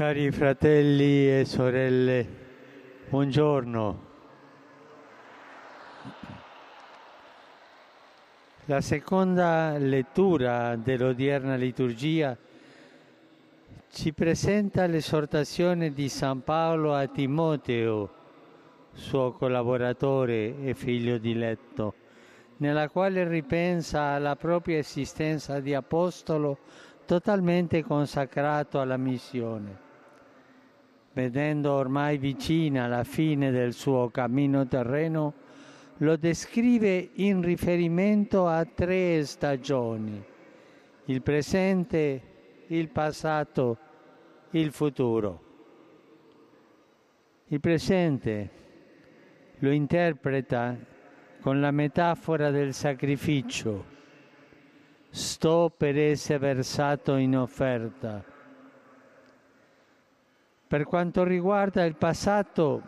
Cari fratelli e sorelle, buongiorno. La seconda lettura dell'odierna liturgia ci presenta l'esortazione di San Paolo a Timoteo, suo collaboratore e figlio diletto, nella quale ripensa alla propria esistenza di apostolo totalmente consacrato alla missione. Vedendo ormai vicina la fine del suo cammino terreno, lo descrive in riferimento a tre stagioni, il presente, il passato, il futuro. Il presente lo interpreta con la metafora del sacrificio. Sto per essere versato in offerta. Per quanto riguarda il passato,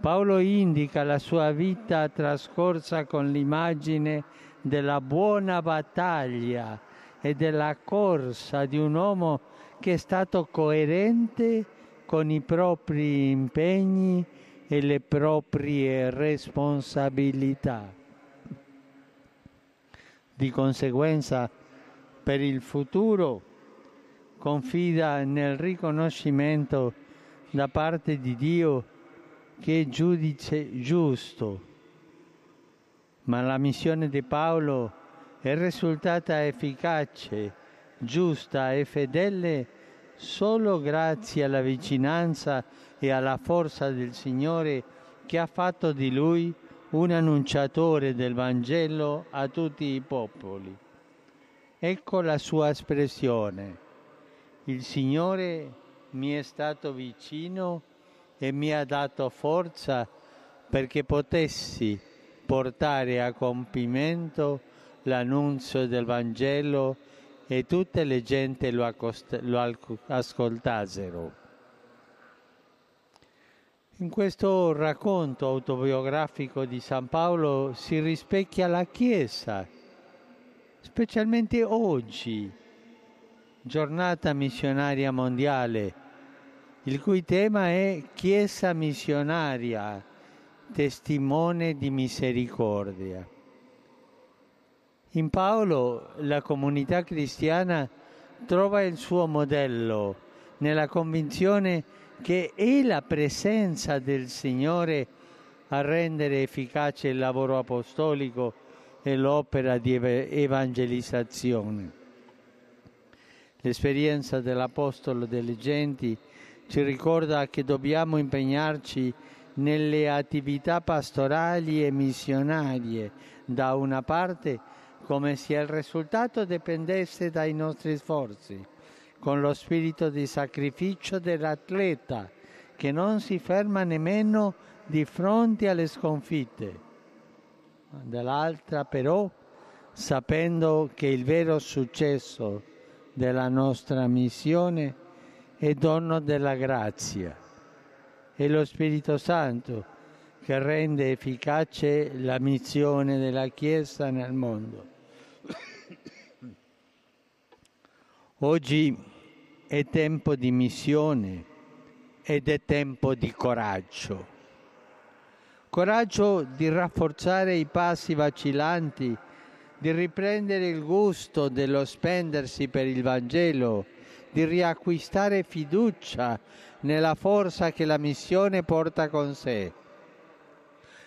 Paolo indica la sua vita trascorsa con l'immagine della buona battaglia e della corsa di un uomo che è stato coerente con i propri impegni e le proprie responsabilità. Di conseguenza, per il futuro, confida nel riconoscimento da parte di Dio che è giudice giusto. Ma la missione di Paolo è risultata efficace, giusta e fedele solo grazie alla vicinanza e alla forza del Signore che ha fatto di lui un annunciatore del Vangelo a tutti i popoli. Ecco la sua espressione. Il Signore mi è stato vicino e mi ha dato forza perché potessi portare a compimento l'annunzio del Vangelo e tutte le gente lo, accost- lo ascoltassero. In questo racconto autobiografico di San Paolo si rispecchia la Chiesa, specialmente oggi, giornata missionaria mondiale, il cui tema è Chiesa missionaria, testimone di misericordia. In Paolo la comunità cristiana trova il suo modello nella convinzione che è la presenza del Signore a rendere efficace il lavoro apostolico e l'opera di evangelizzazione. L'esperienza dell'Apostolo delle genti ci ricorda che dobbiamo impegnarci nelle attività pastorali e missionarie da una parte come se il risultato dipendesse dai nostri sforzi, con lo spirito di sacrificio dell'atleta che non si ferma nemmeno di fronte alle sconfitte. Dall'altra però, sapendo che il vero successo della nostra missione è dono della grazia. È lo Spirito Santo che rende efficace la missione della Chiesa nel mondo. Oggi è tempo di missione ed è tempo di coraggio. Coraggio di rafforzare i passi vacillanti, di riprendere il gusto dello spendersi per il Vangelo, di riacquistare fiducia nella forza che la missione porta con sé.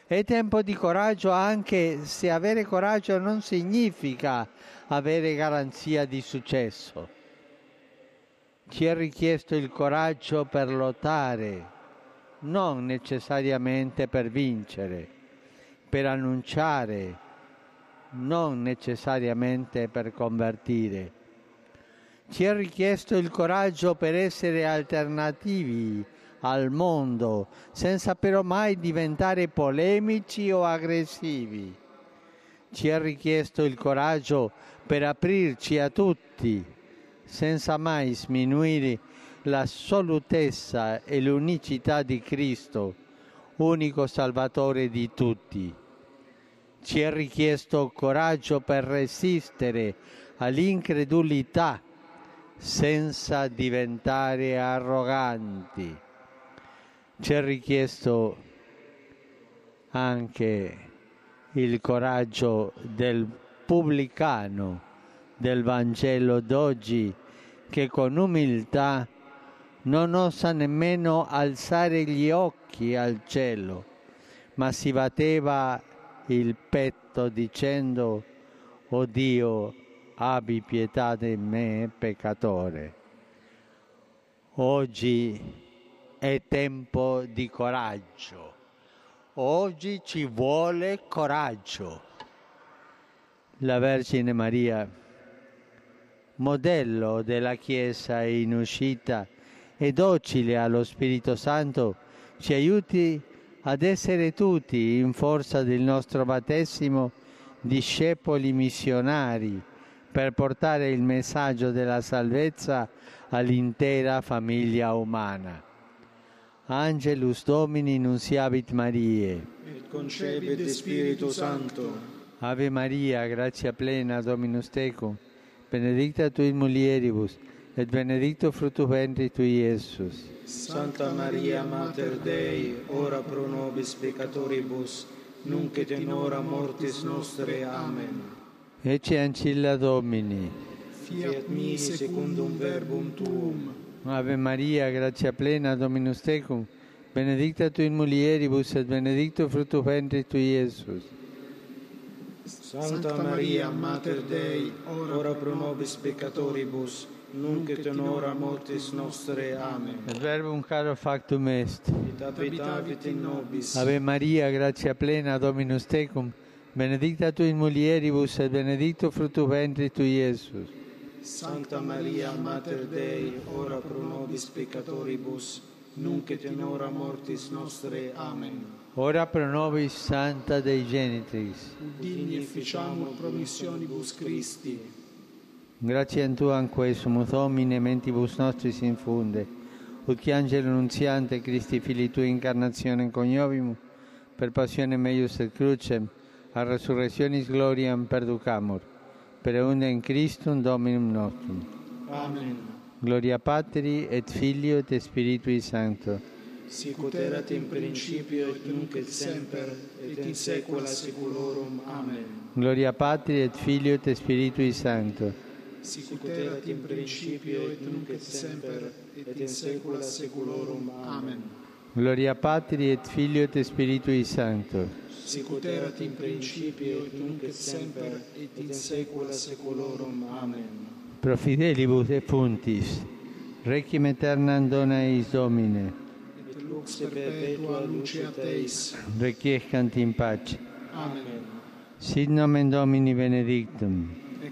È tempo di coraggio anche se avere coraggio non significa avere garanzia di successo ci è richiesto il coraggio per lottare, non necessariamente per vincere, per annunciare, non necessariamente per convertire. Ci è richiesto il coraggio per essere alternativi al mondo, senza però mai diventare polemici o aggressivi. Ci è richiesto il coraggio per aprirci a tutti, senza mai sminuire l'assolutezza e l'unicità di Cristo, unico Salvatore di tutti. Ci è richiesto coraggio per resistere all'incredulità senza diventare arroganti. Ci è richiesto anche il coraggio del pubblicano del Vangelo d'oggi che con umiltà non osa nemmeno alzare gli occhi al cielo, ma si batteva il petto dicendo, O Dio, abbi pietà di me, peccatore. Oggi è tempo di coraggio. Oggi ci vuole coraggio. La Vergine Maria, modello della Chiesa in uscita e docile allo Spirito Santo, ci aiuti ad essere tutti, in forza del nostro battesimo, discepoli missionari per portare il messaggio della salvezza all'intera famiglia umana. Angelus Domini nunciavit Mariae. Et concepit Spiritu Sancto. Ave Maria, gratia plena, Dominus tecum, benedicta tu in mulieribus, et benedictus fructus ventris tui, Iesus. Santa Maria, Mater Dei, ora pro nobis peccatoribus, nunc et in hora mortis nostre. Amen. Ecce ancilla Domini. Fiat mi secundum verbum tuum. Ave Maria, gratia plena, Dominus tecum, benedicta tu in mulieribus, et benedictus fructus ventris tui, Iesus. Santa Maria, Mater Dei, ora pro nobis peccatoribus, nunc et in hora mortis nostre. Amen. Et verbum caro factum est. Et habitavit in nobis. Ave Maria, gratia plena, Dominus tecum, benedicta tu in mulieribus, et benedictus fructus ventris tui, Iesus. Santa Maria, Mater Dei, ora pro nobis peccatoribus, nunc et in hora mortis nostre. Amen. Ora pro nobis Santa Dei Genitrix. Digni ficiamur promissionibus Christi. Grazie tu anque sumus Domine mentibus nostris infunde. Ut che angelo nunziante Christi fili tui incarnazione coniovimus, per passione meius et crucem, a resurrectionis gloriam perducamur. Per unde in Christum Dominum nostrum. Amen. Gloria Patri et Filio et Spiritui Sancto. Sicut erat in principio et nunc et semper et in saecula saeculorum. Amen. Gloria Patri et Filio et Spiritui Sancto. sicut erat in principio et nunc et semper et in saecula saeculorum. Amen. Gloria Patri et Filio et Spiritui Sancto. Sicut erat in principio et nunc et semper et in saecula saeculorum. Amen. Pro fidelibus et fontis, requiem aeternam dona eis Domine. Et lux perpetua lucet eis. Requiescant in pace. Amen. Sit nomen Domini benedictum.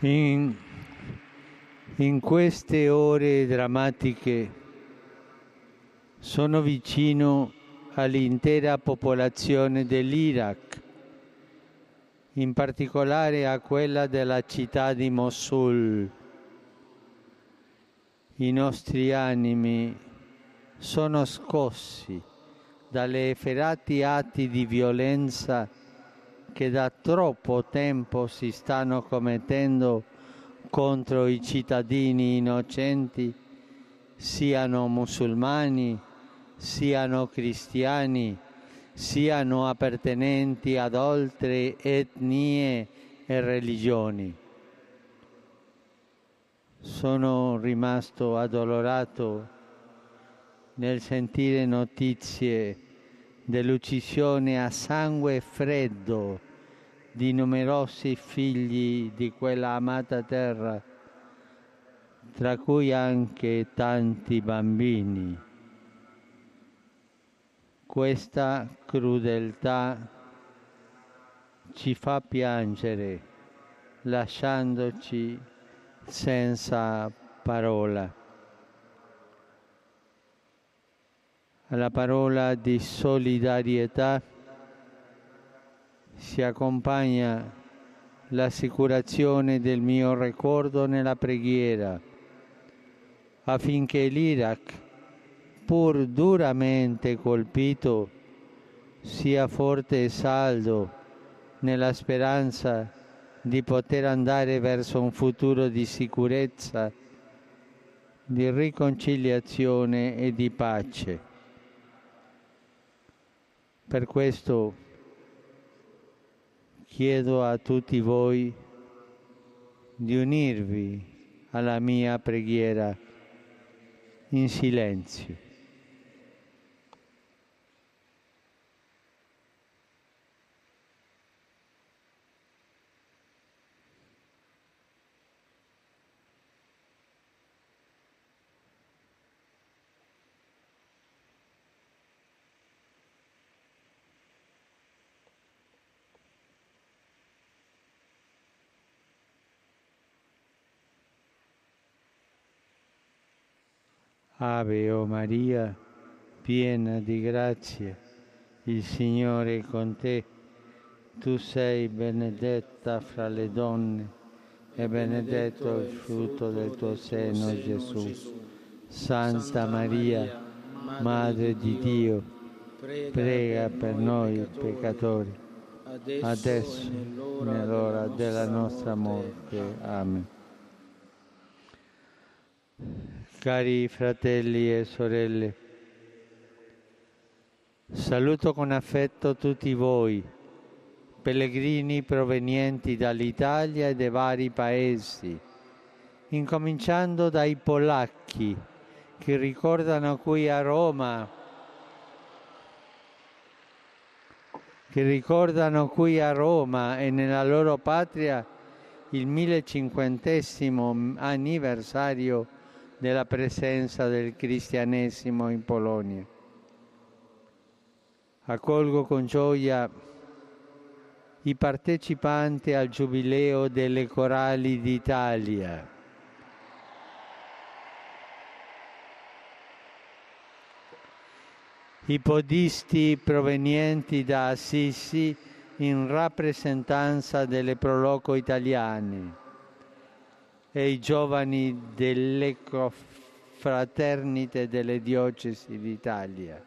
In, in queste ore drammatiche sono vicino all'intera popolazione dell'Iraq, in particolare a quella della città di Mosul. I nostri animi sono scossi dalle efferati atti di violenza che da troppo tempo si stanno commettendo contro i cittadini innocenti, siano musulmani, siano cristiani, siano appartenenti ad altre etnie e religioni. Sono rimasto addolorato nel sentire notizie dell'uccisione a sangue freddo di numerosi figli di quella amata terra, tra cui anche tanti bambini. Questa crudeltà ci fa piangere lasciandoci senza parola. Alla parola di solidarietà si accompagna l'assicurazione del mio ricordo nella preghiera affinché l'Iraq, pur duramente colpito, sia forte e saldo nella speranza di poter andare verso un futuro di sicurezza, di riconciliazione e di pace. Per questo chiedo a tutti voi di unirvi alla mia preghiera in silenzio. Ave o Maria, piena di grazia, il Signore è con te. Tu sei benedetta fra le donne e benedetto il frutto del tuo seno, Gesù. Santa Maria, Madre di Dio, prega per noi peccatori, adesso e nell'ora della nostra morte. Amen. Cari fratelli e sorelle, saluto con affetto tutti voi, pellegrini provenienti dall'Italia e dai vari paesi, incominciando dai polacchi che ricordano qui a Roma, che ricordano qui a Roma e nella loro patria il 1500 anniversario della presenza del cristianesimo in Polonia. Accolgo con gioia i partecipanti al Giubileo delle Corali d'Italia. I podisti provenienti da Assisi in rappresentanza delle proloco italiane e i giovani dell'Ecofraternite delle Diocesi d'Italia.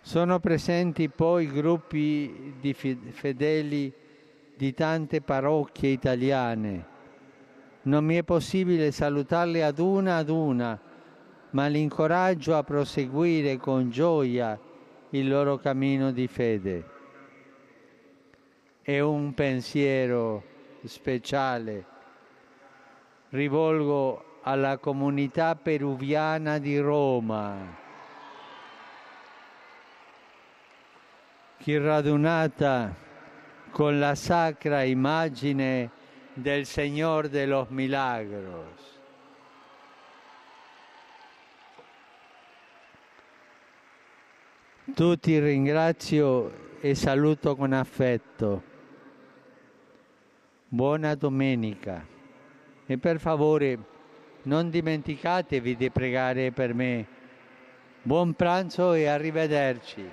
Sono presenti poi gruppi di fedeli di tante parrocchie italiane. Non mi è possibile salutarle ad una ad una, ma li incoraggio a proseguire con gioia il loro cammino di fede e un pensiero speciale rivolgo alla comunità peruviana di Roma, che radunata con la sacra immagine del Señor de los Milagros. Tutti ringrazio e saluto con affetto. Buona domenica e per favore non dimenticatevi di pregare per me. Buon pranzo e arrivederci.